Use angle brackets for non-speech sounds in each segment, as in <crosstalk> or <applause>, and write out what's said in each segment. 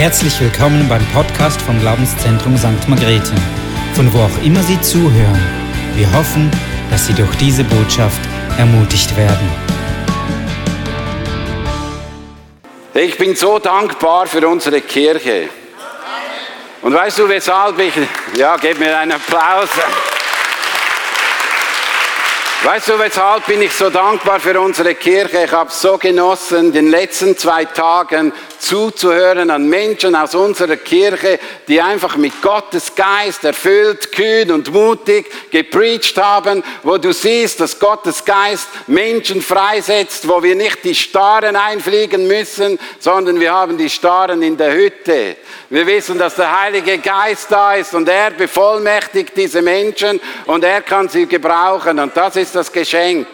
Herzlich willkommen beim Podcast vom Glaubenszentrum St. Margrethe, von wo auch immer Sie zuhören. Wir hoffen, dass Sie durch diese Botschaft ermutigt werden. Ich bin so dankbar für unsere Kirche. Und weißt du, weshalb ich, ja, gib mir einen Applaus. Weißt du, weshalb bin ich so dankbar für unsere Kirche? Ich habe so genossen, den letzten zwei Tagen zuzuhören an Menschen aus unserer Kirche, die einfach mit Gottes Geist erfüllt, kühn und mutig gepreacht haben, wo du siehst, dass Gottes Geist Menschen freisetzt, wo wir nicht die Starren einfliegen müssen, sondern wir haben die Starren in der Hütte. Wir wissen, dass der Heilige Geist da ist und er bevollmächtigt diese Menschen und er kann sie gebrauchen und das ist das Geschenk.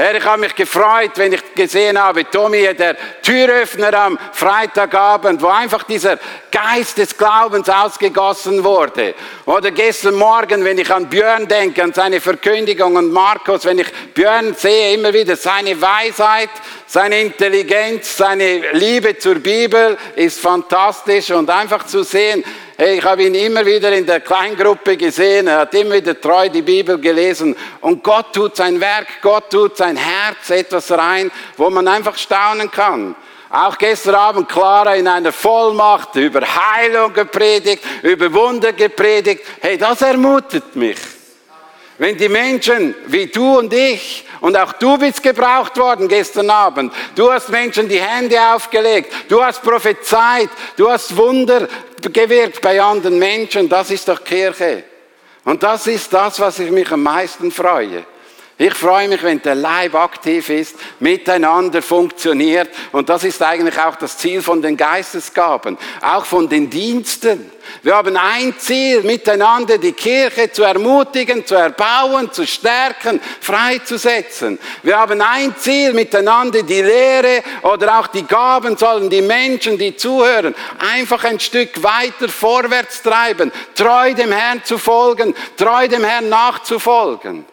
Herr, ich habe mich gefreut, wenn ich gesehen habe, Tommy, der Türöffner am Freitagabend, wo einfach dieser Geist des Glaubens ausgegossen wurde. Oder gestern Morgen, wenn ich an Björn denke, an seine Verkündigung und Markus, wenn ich Björn sehe, immer wieder seine Weisheit, seine Intelligenz, seine Liebe zur Bibel ist fantastisch und einfach zu sehen, Hey, ich habe ihn immer wieder in der Kleingruppe gesehen. Er hat immer wieder treu die Bibel gelesen. Und Gott tut sein Werk, Gott tut sein Herz etwas rein, wo man einfach staunen kann. Auch gestern Abend Clara in einer Vollmacht über Heilung gepredigt, über Wunder gepredigt. Hey, das ermutet mich. Wenn die Menschen wie du und ich, und auch du bist gebraucht worden gestern Abend, du hast Menschen die Hände aufgelegt, du hast prophezeit, du hast Wunder gewirkt bei anderen Menschen, das ist doch Kirche. Und das ist das, was ich mich am meisten freue. Ich freue mich, wenn der Leib aktiv ist, miteinander funktioniert. Und das ist eigentlich auch das Ziel von den Geistesgaben, auch von den Diensten. Wir haben ein Ziel, miteinander die Kirche zu ermutigen, zu erbauen, zu stärken, freizusetzen. Wir haben ein Ziel, miteinander die Lehre oder auch die Gaben sollen die Menschen, die zuhören, einfach ein Stück weiter vorwärts treiben, treu dem Herrn zu folgen, treu dem Herrn nachzufolgen.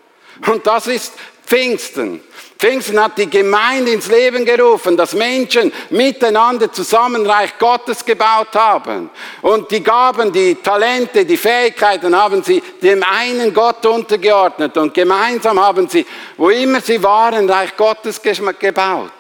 Und das ist Pfingsten. Pfingsten hat die Gemeinde ins Leben gerufen, dass Menschen miteinander zusammen Reich Gottes gebaut haben. Und die Gaben, die Talente, die Fähigkeiten haben sie dem einen Gott untergeordnet. Und gemeinsam haben sie, wo immer sie waren, Reich Gottes gebaut.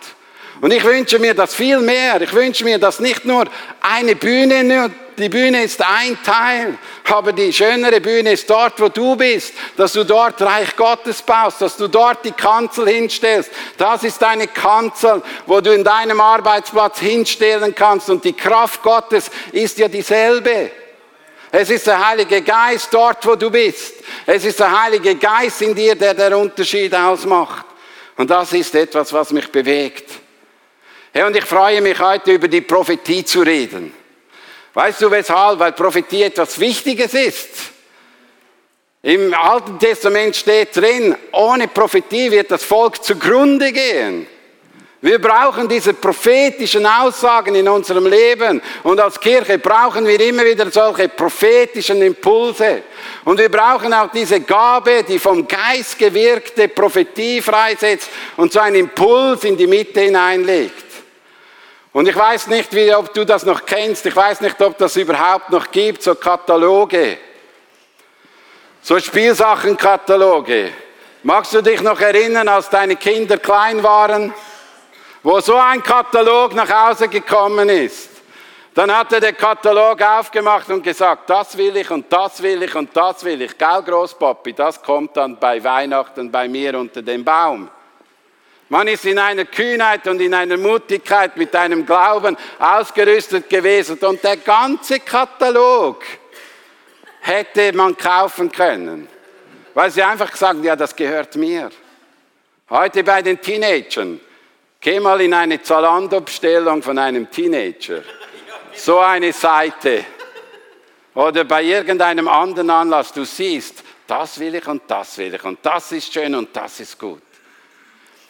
Und ich wünsche mir das viel mehr. Ich wünsche mir, dass nicht nur eine Bühne die Bühne ist ein Teil, aber die schönere Bühne ist dort, wo du bist, dass du dort Reich Gottes baust, dass du dort die Kanzel hinstellst. Das ist eine Kanzel, wo du in deinem Arbeitsplatz hinstellen kannst und die Kraft Gottes ist ja dieselbe. Es ist der Heilige Geist dort, wo du bist. Es ist der Heilige Geist in dir, der den Unterschied ausmacht. Und das ist etwas, was mich bewegt. Ja, und ich freue mich heute über die Prophetie zu reden. Weißt du weshalb? Weil Prophetie etwas Wichtiges ist. Im Alten Testament steht drin, ohne Prophetie wird das Volk zugrunde gehen. Wir brauchen diese prophetischen Aussagen in unserem Leben. Und als Kirche brauchen wir immer wieder solche prophetischen Impulse. Und wir brauchen auch diese Gabe, die vom Geist gewirkte Prophetie freisetzt und so einen Impuls in die Mitte hineinlegt. Und ich weiß nicht, wie, ob du das noch kennst. Ich weiß nicht, ob das überhaupt noch gibt, so Kataloge. So Spielsachenkataloge. Magst du dich noch erinnern, als deine Kinder klein waren, wo so ein Katalog nach Hause gekommen ist? Dann hat er den Katalog aufgemacht und gesagt, das will ich und das will ich und das will ich. Gell, Großpapi, das kommt dann bei Weihnachten bei mir unter dem Baum. Man ist in einer Kühnheit und in einer Mutigkeit mit einem Glauben ausgerüstet gewesen und der ganze Katalog hätte man kaufen können, weil sie einfach gesagt, ja, das gehört mir. Heute bei den Teenagern, geh mal in eine Zalando-Bestellung von einem Teenager, so eine Seite oder bei irgendeinem anderen Anlass, du siehst, das will ich und das will ich und das ist schön und das ist gut.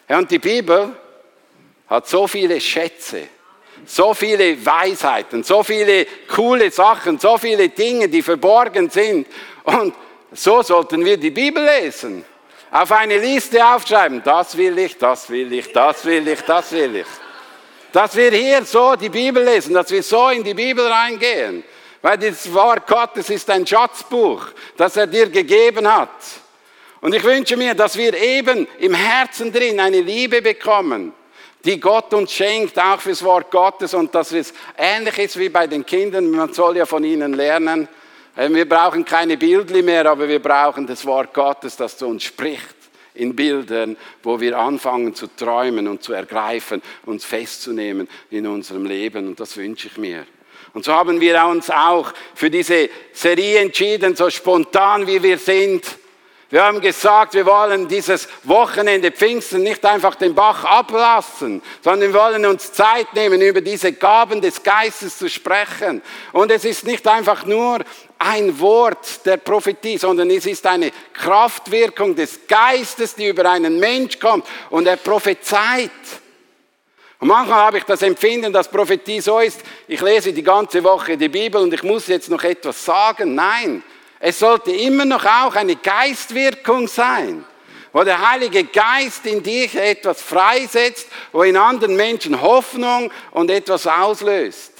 Ja, und die Bibel hat so viele Schätze, so viele Weisheiten, so viele coole Sachen, so viele Dinge, die verborgen sind. Und so sollten wir die Bibel lesen. Auf eine Liste aufschreiben, das will ich, das will ich, das will ich, das will ich. dass wir hier so die Bibel lesen, dass wir so in die Bibel reingehen. Weil das Wort Gottes ist ein Schatzbuch, das er dir gegeben hat. Und ich wünsche mir, dass wir eben im Herzen drin eine Liebe bekommen, die Gott uns schenkt, auch fürs Wort Gottes und dass es ähnlich ist wie bei den Kindern. Man soll ja von ihnen lernen. Äh, wir brauchen keine Bildli mehr, aber wir brauchen das Wort Gottes, das zu uns spricht in Bildern, wo wir anfangen zu träumen und zu ergreifen, uns festzunehmen in unserem Leben. Und das wünsche ich mir. Und so haben wir uns auch für diese Serie entschieden, so spontan wie wir sind. Wir haben gesagt, wir wollen dieses Wochenende Pfingsten nicht einfach den Bach ablassen, sondern wir wollen uns Zeit nehmen, über diese Gaben des Geistes zu sprechen. Und es ist nicht einfach nur ein Wort der Prophetie, sondern es ist eine Kraftwirkung des Geistes, die über einen Mensch kommt und er prophezeit. Und manchmal habe ich das Empfinden, dass Prophetie so ist, ich lese die ganze Woche die Bibel und ich muss jetzt noch etwas sagen. Nein, es sollte immer noch auch eine Geistwirkung sein, wo der Heilige Geist in dich etwas freisetzt, wo in anderen Menschen Hoffnung und etwas auslöst.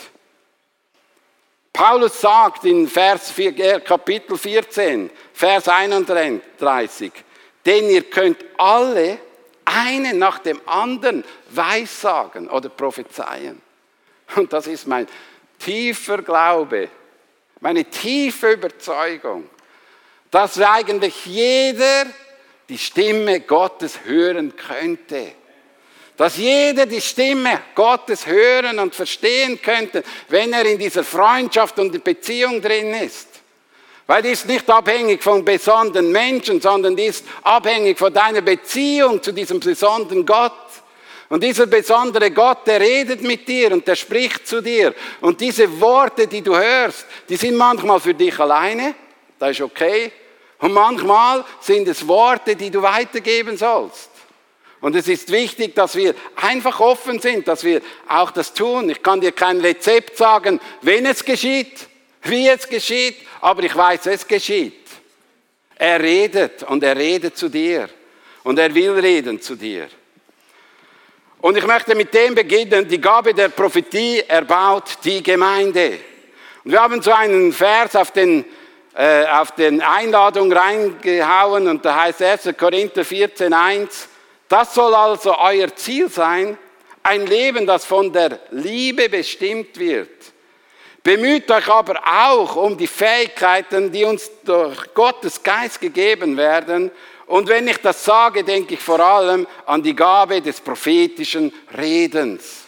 Paulus sagt in Vers 4, äh, Kapitel 14, Vers 31, denn ihr könnt alle einen nach dem anderen weissagen oder prophezeien. Und das ist mein tiefer Glaube, meine tiefe Überzeugung, dass eigentlich jeder die Stimme Gottes hören könnte. Dass jeder die Stimme Gottes hören und verstehen könnte, wenn er in dieser Freundschaft und Beziehung drin ist. Weil die ist nicht abhängig von besonderen Menschen, sondern die ist abhängig von deiner Beziehung zu diesem besonderen Gott. Und dieser besondere Gott, der redet mit dir und der spricht zu dir. Und diese Worte, die du hörst, die sind manchmal für dich alleine, das ist okay. Und manchmal sind es Worte, die du weitergeben sollst. Und es ist wichtig, dass wir einfach offen sind, dass wir auch das tun. Ich kann dir kein Rezept sagen, wenn es geschieht, wie es geschieht, aber ich weiß, es geschieht. Er redet und er redet zu dir und er will reden zu dir. Und ich möchte mit dem beginnen, die Gabe der Prophetie erbaut die Gemeinde. Und wir haben so einen Vers auf den, äh, auf den Einladung reingehauen und da heißt 1. Korinther 14, 1, das soll also euer Ziel sein, ein Leben, das von der Liebe bestimmt wird. Bemüht euch aber auch um die Fähigkeiten, die uns durch Gottes Geist gegeben werden. Und wenn ich das sage, denke ich vor allem an die Gabe des prophetischen Redens.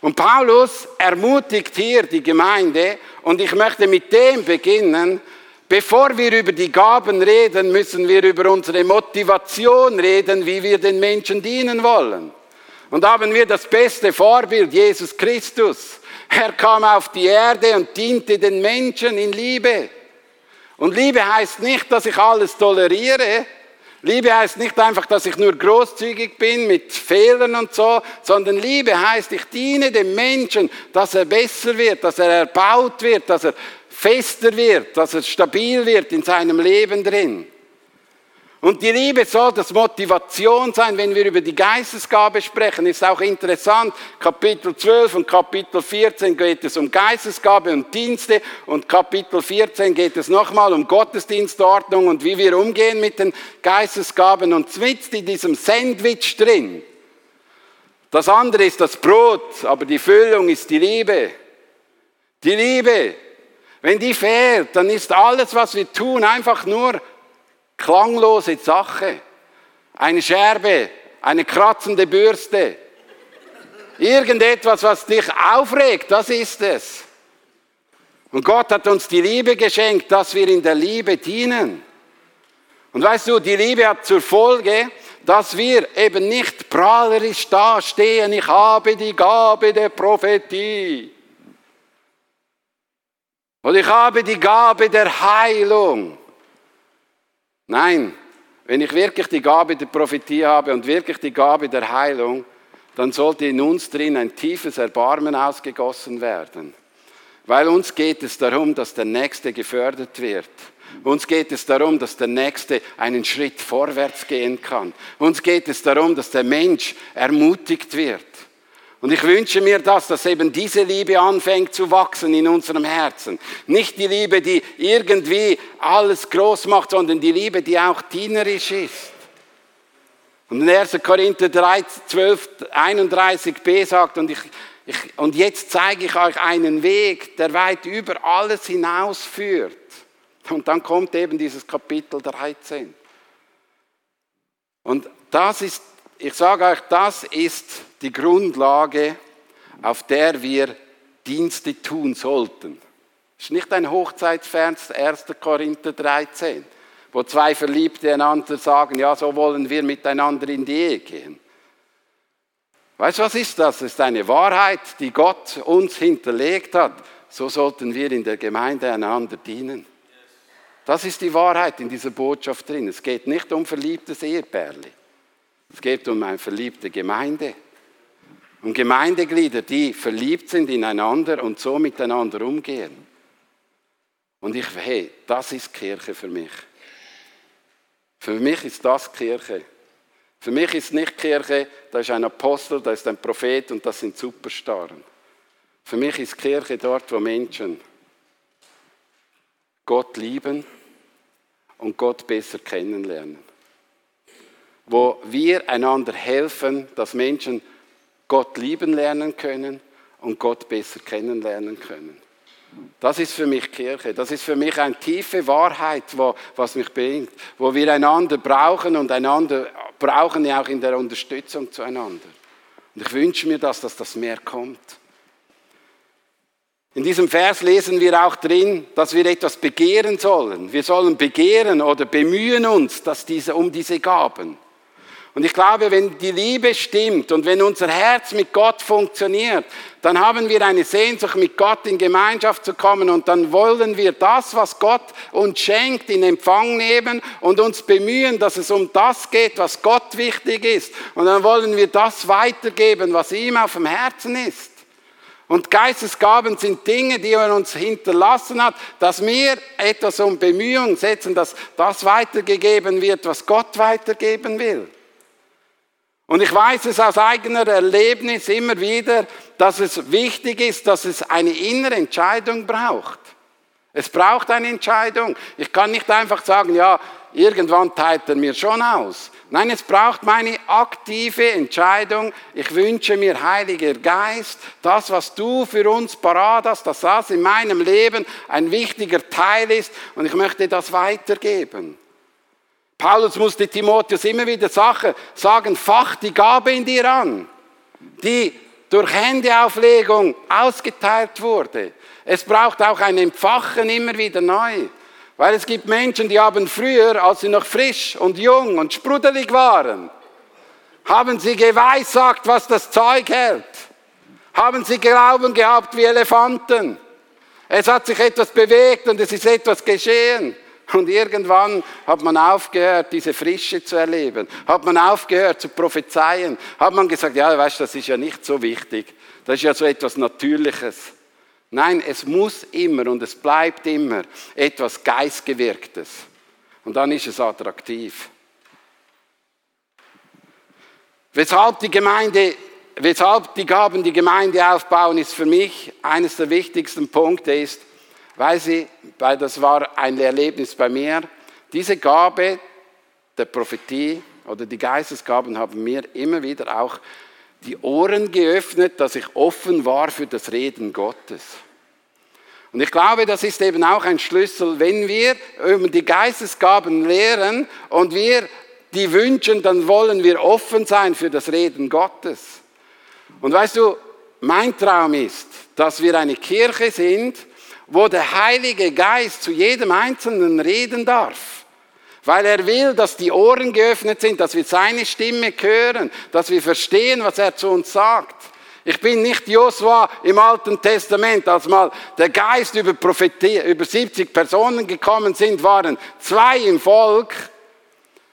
Und Paulus ermutigt hier die Gemeinde, und ich möchte mit dem beginnen, bevor wir über die Gaben reden, müssen wir über unsere Motivation reden, wie wir den Menschen dienen wollen. Und haben wir das beste Vorbild, Jesus Christus. Er kam auf die Erde und diente den Menschen in Liebe. Und Liebe heißt nicht, dass ich alles toleriere. Liebe heißt nicht einfach, dass ich nur großzügig bin mit Fehlern und so, sondern Liebe heißt, ich diene dem Menschen, dass er besser wird, dass er erbaut wird, dass er fester wird, dass er stabil wird in seinem Leben drin. Und die Liebe soll das Motivation sein, wenn wir über die Geistesgabe sprechen. Ist auch interessant. Kapitel 12 und Kapitel 14 geht es um Geistesgabe und Dienste. Und Kapitel 14 geht es nochmal um Gottesdienstordnung und wie wir umgehen mit den Geistesgaben. Und mit in diesem Sandwich drin. Das andere ist das Brot, aber die Füllung ist die Liebe. Die Liebe. Wenn die fehlt, dann ist alles, was wir tun, einfach nur klanglose Sache. Eine Scherbe, eine kratzende Bürste. Irgendetwas, was dich aufregt, das ist es. Und Gott hat uns die Liebe geschenkt, dass wir in der Liebe dienen. Und weißt du, die Liebe hat zur Folge, dass wir eben nicht prahlerisch dastehen, ich habe die Gabe der Prophetie. Und ich habe die Gabe der Heilung. Nein, wenn ich wirklich die Gabe der Prophetie habe und wirklich die Gabe der Heilung, dann sollte in uns drin ein tiefes Erbarmen ausgegossen werden. Weil uns geht es darum, dass der Nächste gefördert wird. Uns geht es darum, dass der Nächste einen Schritt vorwärts gehen kann. Uns geht es darum, dass der Mensch ermutigt wird. Und ich wünsche mir das, dass eben diese Liebe anfängt zu wachsen in unserem Herzen. Nicht die Liebe, die irgendwie alles groß macht, sondern die Liebe, die auch dienerisch ist. Und in 1. Korinther 3, 12, 31b sagt, und, ich, ich, und jetzt zeige ich euch einen Weg, der weit über alles hinausführt. Und dann kommt eben dieses Kapitel 13. Und das ist, ich sage euch, das ist die Grundlage, auf der wir Dienste tun sollten. Das ist nicht ein Hochzeitsvers, 1. Korinther 13, wo zwei Verliebte einander sagen, ja, so wollen wir miteinander in die Ehe gehen. Weißt du, was ist das? Das ist eine Wahrheit, die Gott uns hinterlegt hat. So sollten wir in der Gemeinde einander dienen. Das ist die Wahrheit in dieser Botschaft drin. Es geht nicht um verliebtes Ehepärli. Es geht um eine verliebte Gemeinde. Um Gemeindeglieder, die verliebt sind ineinander und so miteinander umgehen. Und ich, hey, das ist Kirche für mich. Für mich ist das Kirche. Für mich ist nicht Kirche, da ist ein Apostel, da ist ein Prophet und das sind Superstaren. Für mich ist Kirche dort, wo Menschen Gott lieben und Gott besser kennenlernen wo wir einander helfen, dass Menschen Gott lieben lernen können und Gott besser kennenlernen können. Das ist für mich Kirche. Das ist für mich eine tiefe Wahrheit, wo, was mich bringt, wo wir einander brauchen und einander brauchen ja auch in der Unterstützung zueinander. Und ich wünsche mir, dass das mehr kommt. In diesem Vers lesen wir auch drin, dass wir etwas begehren sollen. Wir sollen begehren oder bemühen uns, dass diese, um diese Gaben. Und ich glaube, wenn die Liebe stimmt und wenn unser Herz mit Gott funktioniert, dann haben wir eine Sehnsucht, mit Gott in Gemeinschaft zu kommen und dann wollen wir das, was Gott uns schenkt, in Empfang nehmen und uns bemühen, dass es um das geht, was Gott wichtig ist. Und dann wollen wir das weitergeben, was ihm auf dem Herzen ist. Und Geistesgaben sind Dinge, die er uns hinterlassen hat, dass wir etwas um Bemühungen setzen, dass das weitergegeben wird, was Gott weitergeben will. Und ich weiß es aus eigener Erlebnis immer wieder, dass es wichtig ist, dass es eine innere Entscheidung braucht. Es braucht eine Entscheidung. Ich kann nicht einfach sagen, ja, irgendwann teilt er mir schon aus. Nein, es braucht meine aktive Entscheidung. Ich wünsche mir, Heiliger Geist, das, was du für uns parat hast, dass das in meinem Leben ein wichtiger Teil ist und ich möchte das weitergeben. Paulus musste Timotheus immer wieder sagen, fach die Gabe in dir an, die durch Händeauflegung ausgeteilt wurde. Es braucht auch ein Empfachen immer wieder neu. Weil es gibt Menschen, die haben früher, als sie noch frisch und jung und sprudelig waren, haben sie geweissagt, was das Zeug hält. Haben sie Glauben gehabt wie Elefanten. Es hat sich etwas bewegt und es ist etwas geschehen. Und irgendwann hat man aufgehört, diese Frische zu erleben. Hat man aufgehört zu prophezeien. Hat man gesagt, ja, weißt du, das ist ja nicht so wichtig. Das ist ja so etwas Natürliches. Nein, es muss immer und es bleibt immer etwas Geistgewirktes. Und dann ist es attraktiv. Weshalb die Gemeinde, weshalb die Gaben die Gemeinde aufbauen, ist für mich eines der wichtigsten Punkte ist, weil sie, weil das war ein Erlebnis bei mir, diese Gabe der Prophetie oder die Geistesgaben haben mir immer wieder auch die Ohren geöffnet, dass ich offen war für das Reden Gottes. Und ich glaube, das ist eben auch ein Schlüssel, wenn wir über die Geistesgaben lehren und wir die wünschen, dann wollen wir offen sein für das Reden Gottes. Und weißt du, mein Traum ist, dass wir eine Kirche sind, wo der Heilige Geist zu jedem Einzelnen reden darf. Weil er will, dass die Ohren geöffnet sind, dass wir seine Stimme hören, dass wir verstehen, was er zu uns sagt. Ich bin nicht Josua im Alten Testament, als mal der Geist über, Prophetie, über 70 Personen gekommen sind, waren zwei im Volk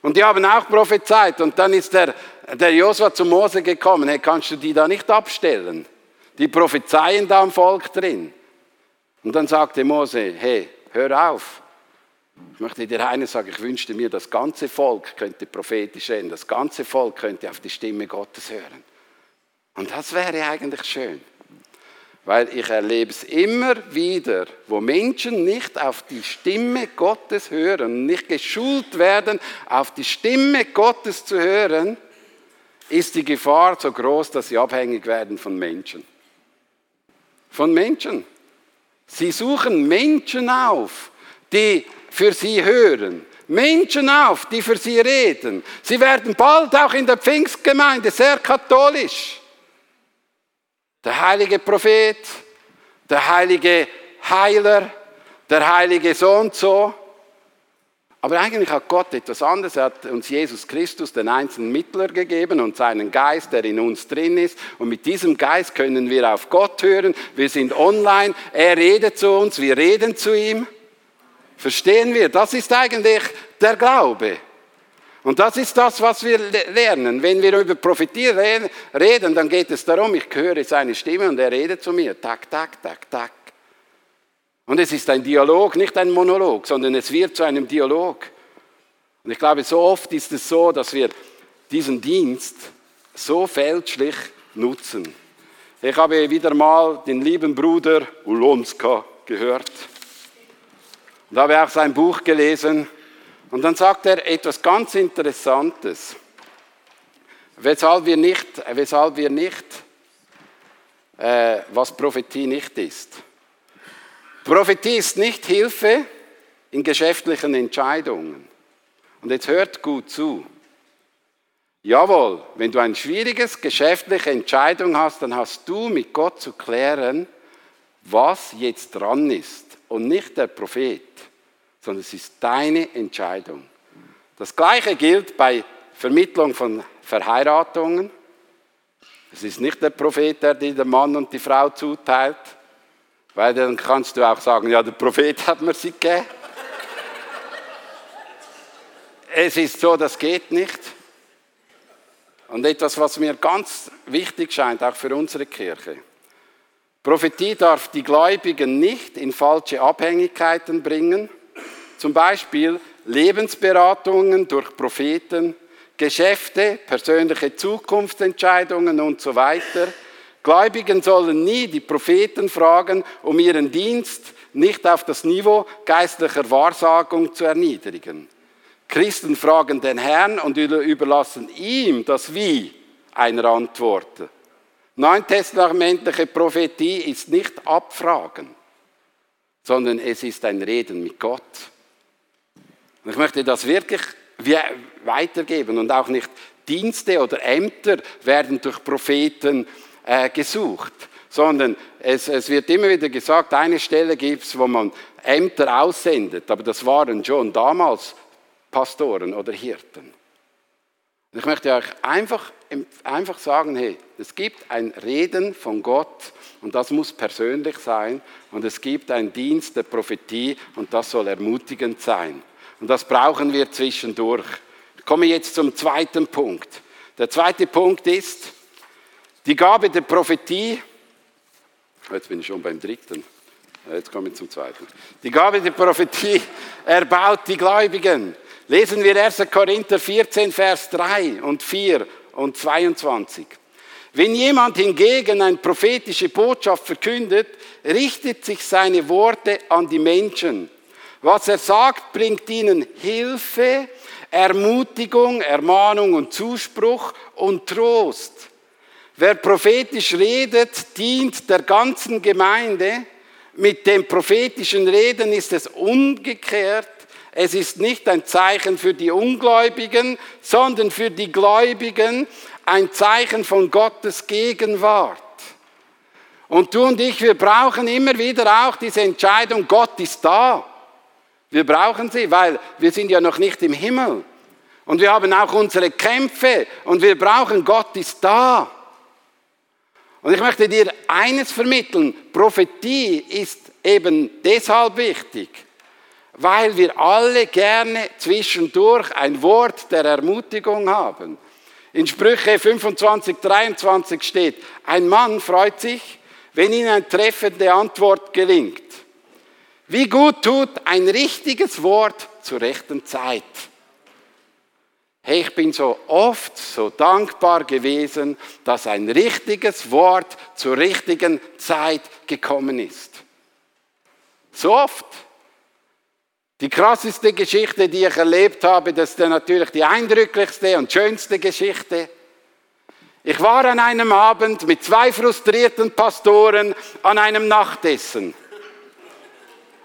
und die haben auch prophezeit. Und dann ist der, der Josua zu Mose gekommen. Hey, kannst du die da nicht abstellen? Die prophezeien da am Volk drin. Und dann sagte Mose, hey, hör auf. Ich möchte dir eines sagen, ich wünschte mir, das ganze Volk könnte prophetisch reden, das ganze Volk könnte auf die Stimme Gottes hören. Und das wäre eigentlich schön. Weil ich erlebe es immer wieder, wo Menschen nicht auf die Stimme Gottes hören, nicht geschult werden, auf die Stimme Gottes zu hören, ist die Gefahr so groß, dass sie abhängig werden von Menschen. Von Menschen. Sie suchen Menschen auf, die für sie hören. Menschen auf, die für sie reden. Sie werden bald auch in der Pfingstgemeinde sehr katholisch. Der heilige Prophet, der heilige Heiler, der heilige so und so. Aber eigentlich hat Gott etwas anderes. Er hat uns Jesus Christus, den einzelnen Mittler, gegeben und seinen Geist, der in uns drin ist. Und mit diesem Geist können wir auf Gott hören. Wir sind online. Er redet zu uns. Wir reden zu ihm. Verstehen wir? Das ist eigentlich der Glaube. Und das ist das, was wir lernen. Wenn wir über Prophetie reden, dann geht es darum, ich höre seine Stimme und er redet zu mir. Tak, tak, tak, tak. Und es ist ein Dialog, nicht ein Monolog, sondern es wird zu einem Dialog. Und ich glaube, so oft ist es so, dass wir diesen Dienst so fälschlich nutzen. Ich habe wieder mal den lieben Bruder Ulonska gehört und habe auch sein Buch gelesen. Und dann sagt er etwas ganz Interessantes, weshalb wir nicht, weshalb wir nicht äh, was Prophetie nicht ist. Prophetie ist nicht Hilfe in geschäftlichen Entscheidungen. Und jetzt hört gut zu. Jawohl, wenn du ein schwieriges geschäftliche Entscheidung hast, dann hast du mit Gott zu klären, was jetzt dran ist und nicht der Prophet, sondern es ist deine Entscheidung. Das gleiche gilt bei Vermittlung von Verheiratungen. Es ist nicht der Prophet, der dir den Mann und die Frau zuteilt, weil dann kannst du auch sagen, ja, der Prophet hat mir sie gegeben. es ist so, das geht nicht. Und etwas, was mir ganz wichtig scheint, auch für unsere Kirche. Prophetie darf die Gläubigen nicht in falsche Abhängigkeiten bringen, zum Beispiel Lebensberatungen durch Propheten, Geschäfte, persönliche Zukunftsentscheidungen und so weiter. Gläubigen sollen nie die Propheten fragen, um ihren Dienst nicht auf das Niveau geistlicher Wahrsagung zu erniedrigen. Christen fragen den Herrn und überlassen ihm das Wie einer Antwort. Neutestamentliche Prophetie ist nicht Abfragen, sondern es ist ein Reden mit Gott. Ich möchte das wirklich weitergeben und auch nicht Dienste oder Ämter werden durch Propheten äh, gesucht, sondern es, es wird immer wieder gesagt, eine Stelle gibt es, wo man Ämter aussendet, aber das waren schon damals Pastoren oder Hirten. Und ich möchte euch einfach, einfach sagen, hey, es gibt ein Reden von Gott und das muss persönlich sein und es gibt einen Dienst der Prophetie und das soll ermutigend sein. Und das brauchen wir zwischendurch. Ich komme jetzt zum zweiten Punkt. Der zweite Punkt ist, die Gabe der Prophetie, jetzt bin ich schon beim dritten, jetzt komme ich zum zweiten. Die Gabe der Prophetie erbaut die Gläubigen. Lesen wir 1. Korinther 14, Vers 3 und 4 und 22. Wenn jemand hingegen eine prophetische Botschaft verkündet, richtet sich seine Worte an die Menschen. Was er sagt, bringt ihnen Hilfe, Ermutigung, Ermahnung und Zuspruch und Trost. Wer prophetisch redet, dient der ganzen Gemeinde. Mit dem prophetischen Reden ist es umgekehrt. Es ist nicht ein Zeichen für die Ungläubigen, sondern für die Gläubigen ein Zeichen von Gottes Gegenwart. Und du und ich, wir brauchen immer wieder auch diese Entscheidung, Gott ist da. Wir brauchen sie, weil wir sind ja noch nicht im Himmel. Und wir haben auch unsere Kämpfe und wir brauchen, Gott ist da. Und ich möchte dir eines vermitteln, Prophetie ist eben deshalb wichtig, weil wir alle gerne zwischendurch ein Wort der Ermutigung haben. In Sprüche 25, 23 steht, ein Mann freut sich, wenn ihm eine treffende Antwort gelingt. Wie gut tut ein richtiges Wort zur rechten Zeit. Hey, ich bin so oft so dankbar gewesen, dass ein richtiges Wort zur richtigen Zeit gekommen ist. So oft. Die krasseste Geschichte, die ich erlebt habe, das ist natürlich die eindrücklichste und schönste Geschichte. Ich war an einem Abend mit zwei frustrierten Pastoren an einem Nachtessen.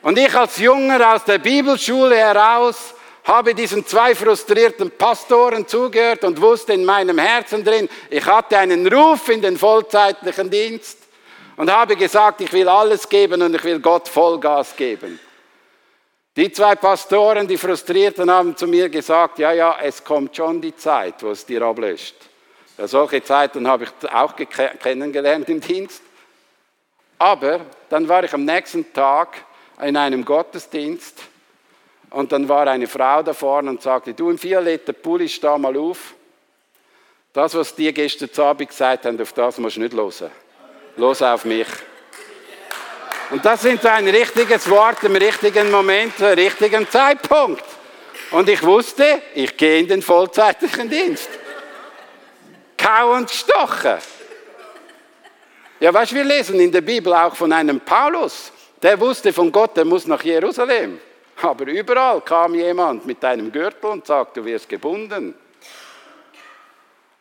Und ich als Junger aus der Bibelschule heraus habe diesen zwei frustrierten Pastoren zugehört und wusste in meinem Herzen drin, ich hatte einen Ruf in den vollzeitlichen Dienst und habe gesagt, ich will alles geben und ich will Gott Vollgas geben. Die zwei Pastoren, die Frustrierten, haben zu mir gesagt, ja, ja, es kommt schon die Zeit, wo es dir ablöscht. Ja, solche Zeiten habe ich auch kennengelernt im Dienst. Aber dann war ich am nächsten Tag in einem Gottesdienst und dann war eine Frau da vorne und sagte, du im violetten Pulli, steh mal auf. Das, was die gestern Abend gesagt haben, auf das musst du nicht hören. Los auf mich. Und das sind ein richtiges Wort im richtigen Moment, im richtigen Zeitpunkt. Und ich wusste, ich gehe in den vollzeitlichen Dienst. Kau und stochen. Ja, weißt du, wir lesen in der Bibel auch von einem Paulus, der wusste von Gott, der muss nach Jerusalem. Aber überall kam jemand mit einem Gürtel und sagt, du wirst gebunden.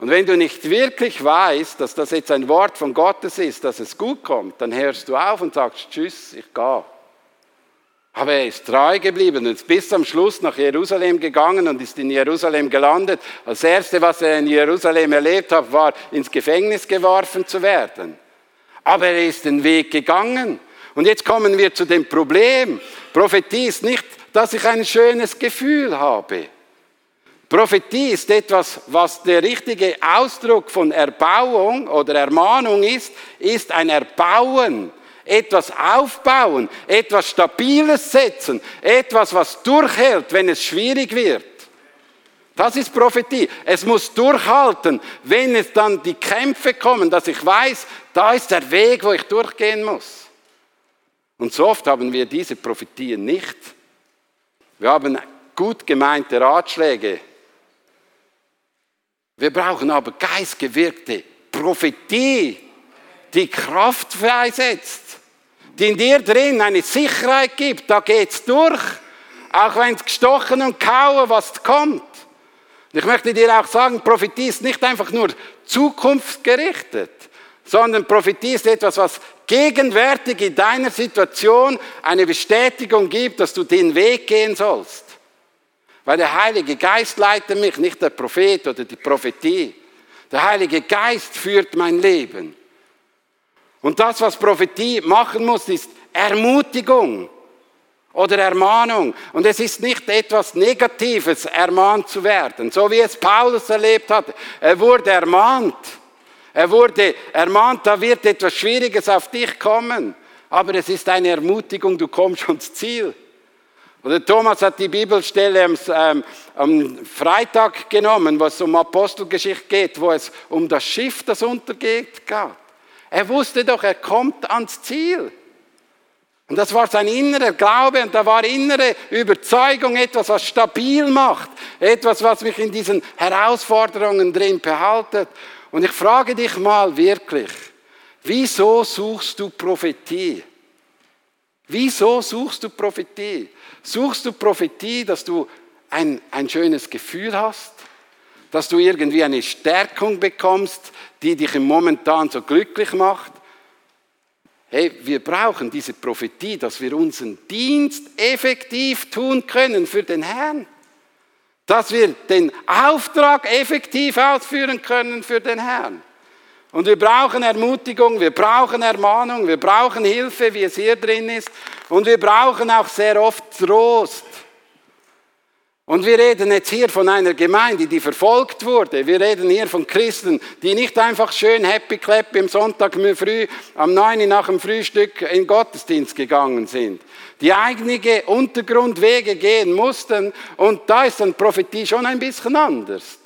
Und wenn du nicht wirklich weißt, dass das jetzt ein Wort von Gottes ist, dass es gut kommt, dann hörst du auf und sagst, tschüss, ich gehe. Aber er ist treu geblieben und ist bis zum Schluss nach Jerusalem gegangen und ist in Jerusalem gelandet. Das Erste, was er in Jerusalem erlebt hat, war, ins Gefängnis geworfen zu werden. Aber er ist den Weg gegangen. Und jetzt kommen wir zu dem Problem. Prophetie ist nicht, dass ich ein schönes Gefühl habe. Prophetie ist etwas, was der richtige Ausdruck von Erbauung oder Ermahnung ist, ist ein Erbauen, etwas aufbauen, etwas Stabiles setzen, etwas, was durchhält, wenn es schwierig wird. Das ist Prophetie. Es muss durchhalten, wenn es dann die Kämpfe kommen, dass ich weiß, da ist der Weg, wo ich durchgehen muss. Und so oft haben wir diese Prophetien nicht. Wir haben gut gemeinte Ratschläge. Wir brauchen aber geistgewirkte Prophetie, die Kraft freisetzt, die in dir drin eine Sicherheit gibt. Da geht's durch, auch wenn es gestochen und kauen, was kommt. Und ich möchte dir auch sagen, Prophetie ist nicht einfach nur zukunftsgerichtet sondern Prophetie ist etwas, was gegenwärtig in deiner Situation eine Bestätigung gibt, dass du den Weg gehen sollst. Weil der Heilige Geist leitet mich, nicht der Prophet oder die Prophetie. Der Heilige Geist führt mein Leben. Und das, was Prophetie machen muss, ist Ermutigung oder Ermahnung. Und es ist nicht etwas Negatives, ermahnt zu werden, so wie es Paulus erlebt hat. Er wurde ermahnt. Er wurde ermahnt, da wird etwas Schwieriges auf dich kommen. Aber es ist eine Ermutigung, du kommst ans Ziel. Oder Thomas hat die Bibelstelle am, ähm, am Freitag genommen, wo es um Apostelgeschichte geht, wo es um das Schiff, das untergeht, geht. Er wusste doch, er kommt ans Ziel. Und das war sein innerer Glaube und da war innere Überzeugung, etwas, was stabil macht, etwas, was mich in diesen Herausforderungen drin behaltet. Und ich frage dich mal wirklich, wieso suchst du Prophetie? Wieso suchst du Prophetie? Suchst du Prophetie, dass du ein, ein schönes Gefühl hast? Dass du irgendwie eine Stärkung bekommst, die dich Momentan so glücklich macht? Hey, wir brauchen diese Prophetie, dass wir unseren Dienst effektiv tun können für den Herrn dass wir den Auftrag effektiv ausführen können für den Herrn. Und wir brauchen Ermutigung, wir brauchen Ermahnung, wir brauchen Hilfe, wie es hier drin ist. Und wir brauchen auch sehr oft Trost. Und wir reden jetzt hier von einer Gemeinde, die verfolgt wurde. Wir reden hier von Christen, die nicht einfach schön happy clap im Sonntag früh, am 9 nach dem Frühstück in Gottesdienst gegangen sind. Die einige Untergrundwege gehen mussten. Und da ist dann Prophetie schon ein bisschen anders.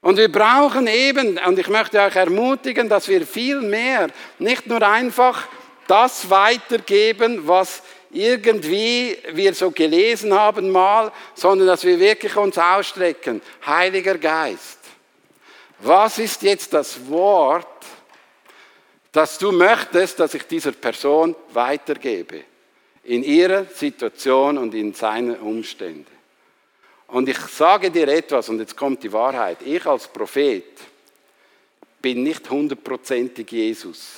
Und wir brauchen eben, und ich möchte euch ermutigen, dass wir viel mehr, nicht nur einfach das weitergeben, was irgendwie wir so gelesen haben mal, sondern dass wir wirklich uns ausstrecken. Heiliger Geist, was ist jetzt das Wort, das du möchtest, dass ich dieser Person weitergebe? In ihrer Situation und in seinen Umständen. Und ich sage dir etwas, und jetzt kommt die Wahrheit. Ich als Prophet bin nicht hundertprozentig Jesus.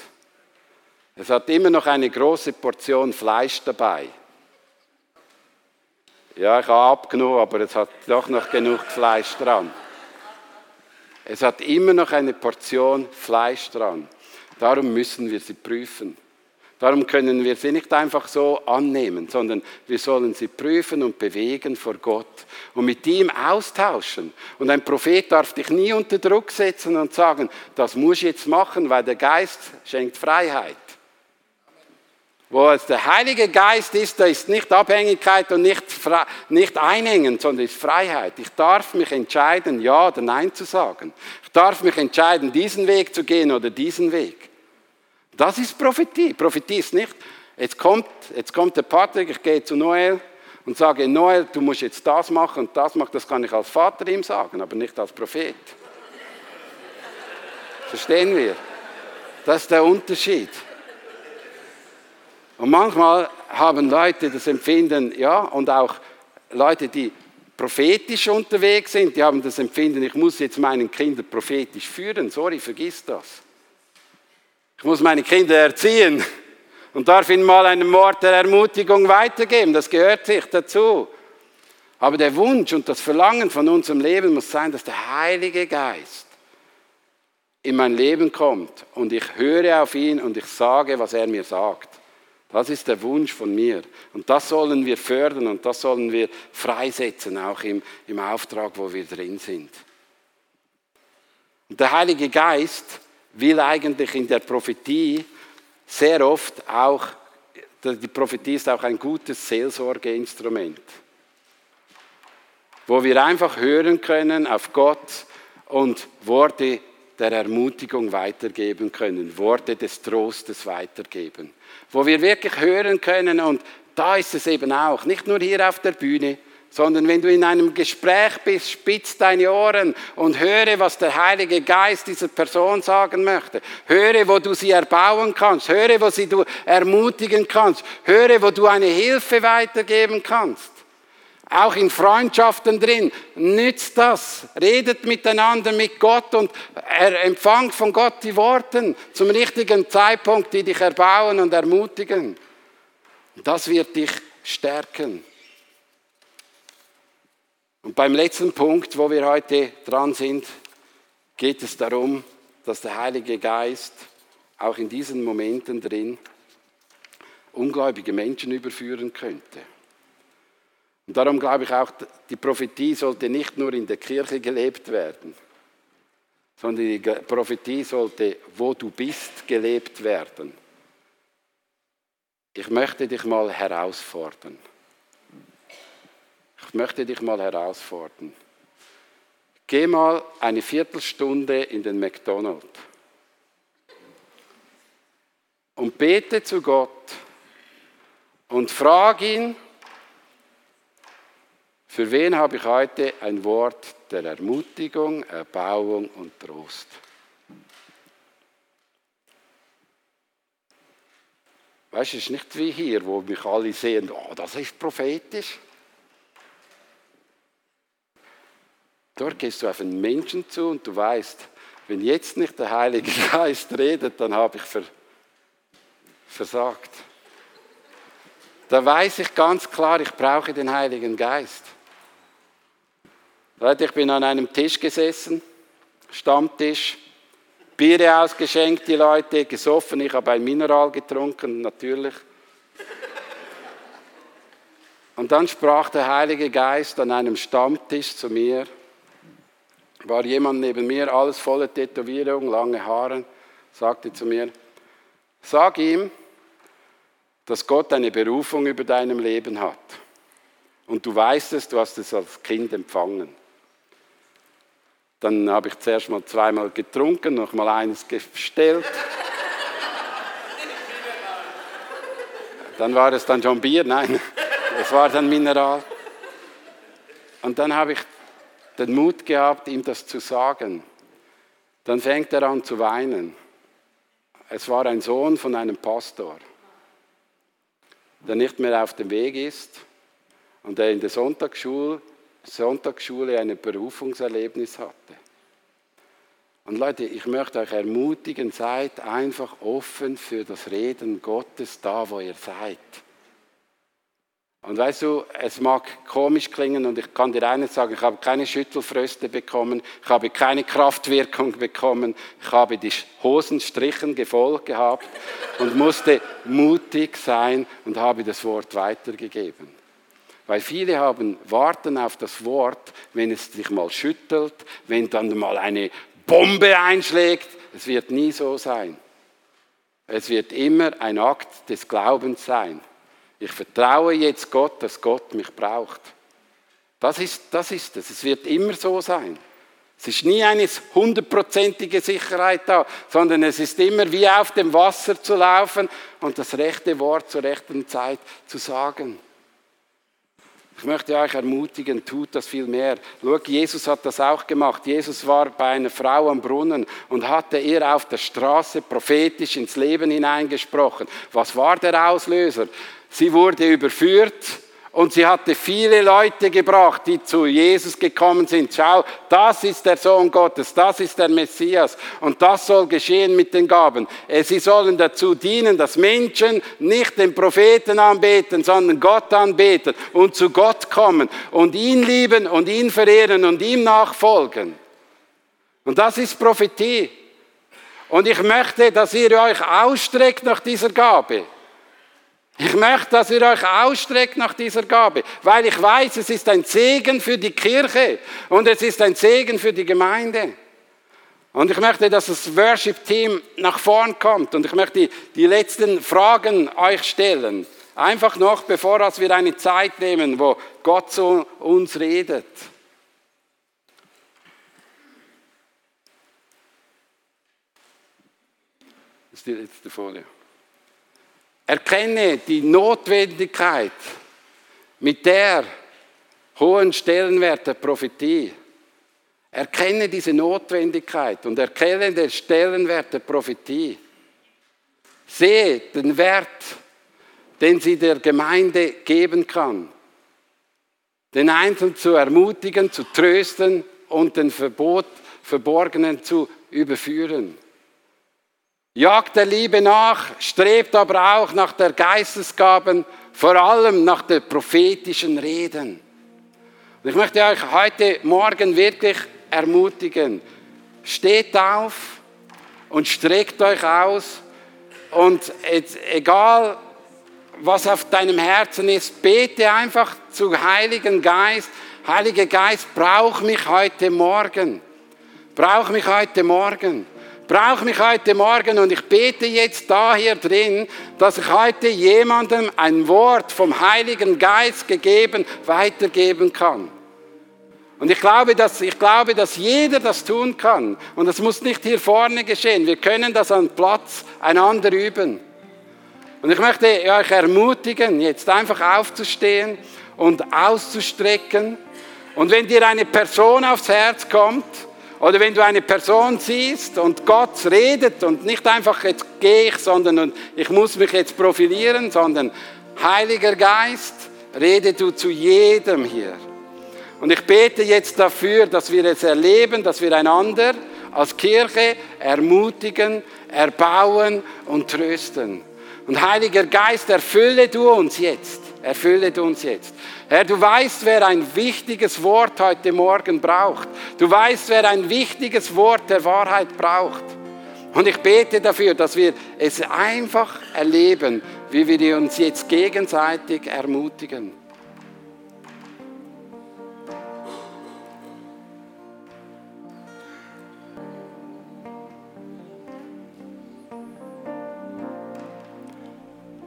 Es hat immer noch eine große Portion Fleisch dabei. Ja, ich habe abgenommen, aber es hat doch noch genug Fleisch dran. Es hat immer noch eine Portion Fleisch dran. Darum müssen wir sie prüfen. Darum können wir sie nicht einfach so annehmen, sondern wir sollen sie prüfen und bewegen vor Gott und mit ihm austauschen. Und ein Prophet darf dich nie unter Druck setzen und sagen, das muss ich jetzt machen, weil der Geist schenkt Freiheit. Wo es der Heilige Geist ist, da ist nicht Abhängigkeit und nicht, nicht Einhängen, sondern ist Freiheit. Ich darf mich entscheiden, Ja oder Nein zu sagen. Ich darf mich entscheiden, diesen Weg zu gehen oder diesen Weg. Das ist Prophetie. Prophetie ist nicht, jetzt kommt, jetzt kommt der Patrick, ich gehe zu Noel und sage, Noel, du musst jetzt das machen und das machen. Das kann ich als Vater ihm sagen, aber nicht als Prophet. <laughs> Verstehen wir? Das ist der Unterschied. Und manchmal haben Leute das Empfinden, ja, und auch Leute, die prophetisch unterwegs sind, die haben das Empfinden, ich muss jetzt meinen Kindern prophetisch führen. Sorry, vergiss das. Ich muss meine Kinder erziehen und darf ihnen mal einen Wort der Ermutigung weitergeben. Das gehört sich dazu. Aber der Wunsch und das Verlangen von unserem Leben muss sein, dass der Heilige Geist in mein Leben kommt und ich höre auf ihn und ich sage, was er mir sagt. Das ist der Wunsch von mir. Und das sollen wir fördern und das sollen wir freisetzen, auch im, im Auftrag, wo wir drin sind. Und der Heilige Geist will eigentlich in der Prophetie sehr oft auch, die Prophetie ist auch ein gutes Seelsorgeinstrument, wo wir einfach hören können auf Gott und Worte der Ermutigung weitergeben können, Worte des Trostes weitergeben, wo wir wirklich hören können und da ist es eben auch, nicht nur hier auf der Bühne, sondern wenn du in einem Gespräch bist, spitz deine Ohren und höre, was der Heilige Geist dieser Person sagen möchte. Höre, wo du sie erbauen kannst. Höre, wo sie du ermutigen kannst. Höre, wo du eine Hilfe weitergeben kannst. Auch in Freundschaften drin. Nützt das. Redet miteinander mit Gott und empfangt von Gott die Worte zum richtigen Zeitpunkt, die dich erbauen und ermutigen. Das wird dich stärken. Und beim letzten Punkt, wo wir heute dran sind, geht es darum, dass der Heilige Geist auch in diesen Momenten drin ungläubige Menschen überführen könnte. Und darum glaube ich auch, die Prophetie sollte nicht nur in der Kirche gelebt werden, sondern die Prophetie sollte, wo du bist, gelebt werden. Ich möchte dich mal herausfordern. Ich möchte dich mal herausfordern. Geh mal eine Viertelstunde in den McDonald's und bete zu Gott und frag ihn, für wen habe ich heute ein Wort der Ermutigung, Erbauung und Trost? Weißt du, es ist nicht wie hier, wo mich alle sehen, oh, das ist prophetisch. Dort gehst du auf einen Menschen zu und du weißt, wenn jetzt nicht der Heilige <laughs> Geist redet, dann habe ich versagt. Da weiß ich ganz klar, ich brauche den Heiligen Geist. Leute, ich bin an einem Tisch gesessen, Stammtisch, Biere ausgeschenkt, die Leute gesoffen, ich habe ein Mineral getrunken, natürlich. Und dann sprach der Heilige Geist an einem Stammtisch zu mir war jemand neben mir, alles voller Tätowierung, lange Haare, sagte zu mir, sag ihm, dass Gott eine Berufung über deinem Leben hat. Und du weißt es, du hast es als Kind empfangen. Dann habe ich zuerst mal zweimal getrunken, noch mal eines gestellt. Dann war es dann schon Bier, nein, <laughs> es war dann Mineral. Und dann habe ich den Mut gehabt, ihm das zu sagen. Dann fängt er an zu weinen. Es war ein Sohn von einem Pastor, der nicht mehr auf dem Weg ist und der in der Sonntagsschule, Sonntagsschule ein Berufungserlebnis hatte. Und Leute, ich möchte euch ermutigen, seid einfach offen für das Reden Gottes da, wo ihr seid. Und weißt du, es mag komisch klingen und ich kann dir eines sagen, ich habe keine Schüttelfröste bekommen, ich habe keine Kraftwirkung bekommen, ich habe die Hosenstrichen gefolgt gehabt und musste mutig sein und habe das Wort weitergegeben. Weil viele haben, warten auf das Wort, wenn es sich mal schüttelt, wenn dann mal eine Bombe einschlägt. Es wird nie so sein. Es wird immer ein Akt des Glaubens sein. Ich vertraue jetzt Gott, dass Gott mich braucht. Das ist, das ist es. Es wird immer so sein. Es ist nie eine hundertprozentige Sicherheit da, sondern es ist immer wie auf dem Wasser zu laufen und das rechte Wort zur rechten Zeit zu sagen. Ich möchte euch ermutigen, tut das viel mehr. Schau, Jesus hat das auch gemacht. Jesus war bei einer Frau am Brunnen und hatte ihr auf der Straße prophetisch ins Leben hineingesprochen. Was war der Auslöser? Sie wurde überführt und sie hatte viele Leute gebracht, die zu Jesus gekommen sind. Schau, das ist der Sohn Gottes, das ist der Messias. Und das soll geschehen mit den Gaben. Äh, sie sollen dazu dienen, dass Menschen nicht den Propheten anbeten, sondern Gott anbeten und zu Gott kommen und ihn lieben und ihn verehren und ihm nachfolgen. Und das ist Prophetie. Und ich möchte, dass ihr euch ausstreckt nach dieser Gabe. Ich möchte, dass ihr euch ausstreckt nach dieser Gabe, weil ich weiß, es ist ein Segen für die Kirche und es ist ein Segen für die Gemeinde. Und ich möchte, dass das Worship-Team nach vorn kommt und ich möchte die, letzten Fragen euch stellen. Einfach noch, bevor wir eine Zeit nehmen, wo Gott zu uns redet. Das ist die letzte Folie. Erkenne die Notwendigkeit mit der hohen Stellenwert der Prophetie. Erkenne diese Notwendigkeit und erkenne den Stellenwert der Prophetie. Sehe den Wert, den sie der Gemeinde geben kann. Den Einzelnen zu ermutigen, zu trösten und den Verbot, Verborgenen zu überführen. Jagt der Liebe nach, strebt aber auch nach der Geistesgaben, vor allem nach der prophetischen Reden. Und ich möchte euch heute Morgen wirklich ermutigen. Steht auf und streckt euch aus und egal was auf deinem Herzen ist, bete einfach zu Heiligen Geist. Heiliger Geist, brauch mich heute Morgen. Brauch mich heute Morgen brauche mich heute Morgen und ich bete jetzt da hier drin, dass ich heute jemandem ein Wort vom Heiligen Geist gegeben, weitergeben kann. Und ich glaube, dass, ich glaube, dass jeder das tun kann. Und das muss nicht hier vorne geschehen. Wir können das an Platz einander üben. Und ich möchte euch ermutigen, jetzt einfach aufzustehen und auszustrecken. Und wenn dir eine Person aufs Herz kommt, oder wenn du eine Person siehst und Gott redet und nicht einfach jetzt gehe ich, sondern ich muss mich jetzt profilieren, sondern Heiliger Geist, rede du zu jedem hier. Und ich bete jetzt dafür, dass wir es erleben, dass wir einander als Kirche ermutigen, erbauen und trösten. Und Heiliger Geist, erfülle du uns jetzt. Erfülle uns jetzt. Herr, du weißt, wer ein wichtiges Wort heute Morgen braucht. Du weißt, wer ein wichtiges Wort der Wahrheit braucht. Und ich bete dafür, dass wir es einfach erleben, wie wir uns jetzt gegenseitig ermutigen.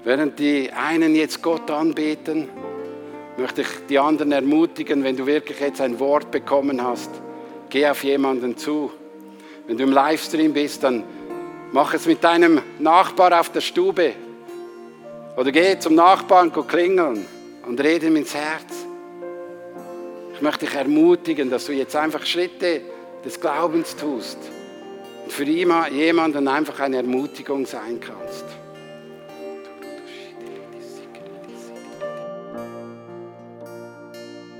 Während die einen jetzt Gott anbeten, möchte ich die anderen ermutigen, wenn du wirklich jetzt ein Wort bekommen hast, geh auf jemanden zu. Wenn du im Livestream bist, dann mach es mit deinem Nachbar auf der Stube. Oder geh zum Nachbarn klingeln und rede ihm ins Herz. Ich möchte dich ermutigen, dass du jetzt einfach Schritte des Glaubens tust und für jemanden einfach eine Ermutigung sein kannst.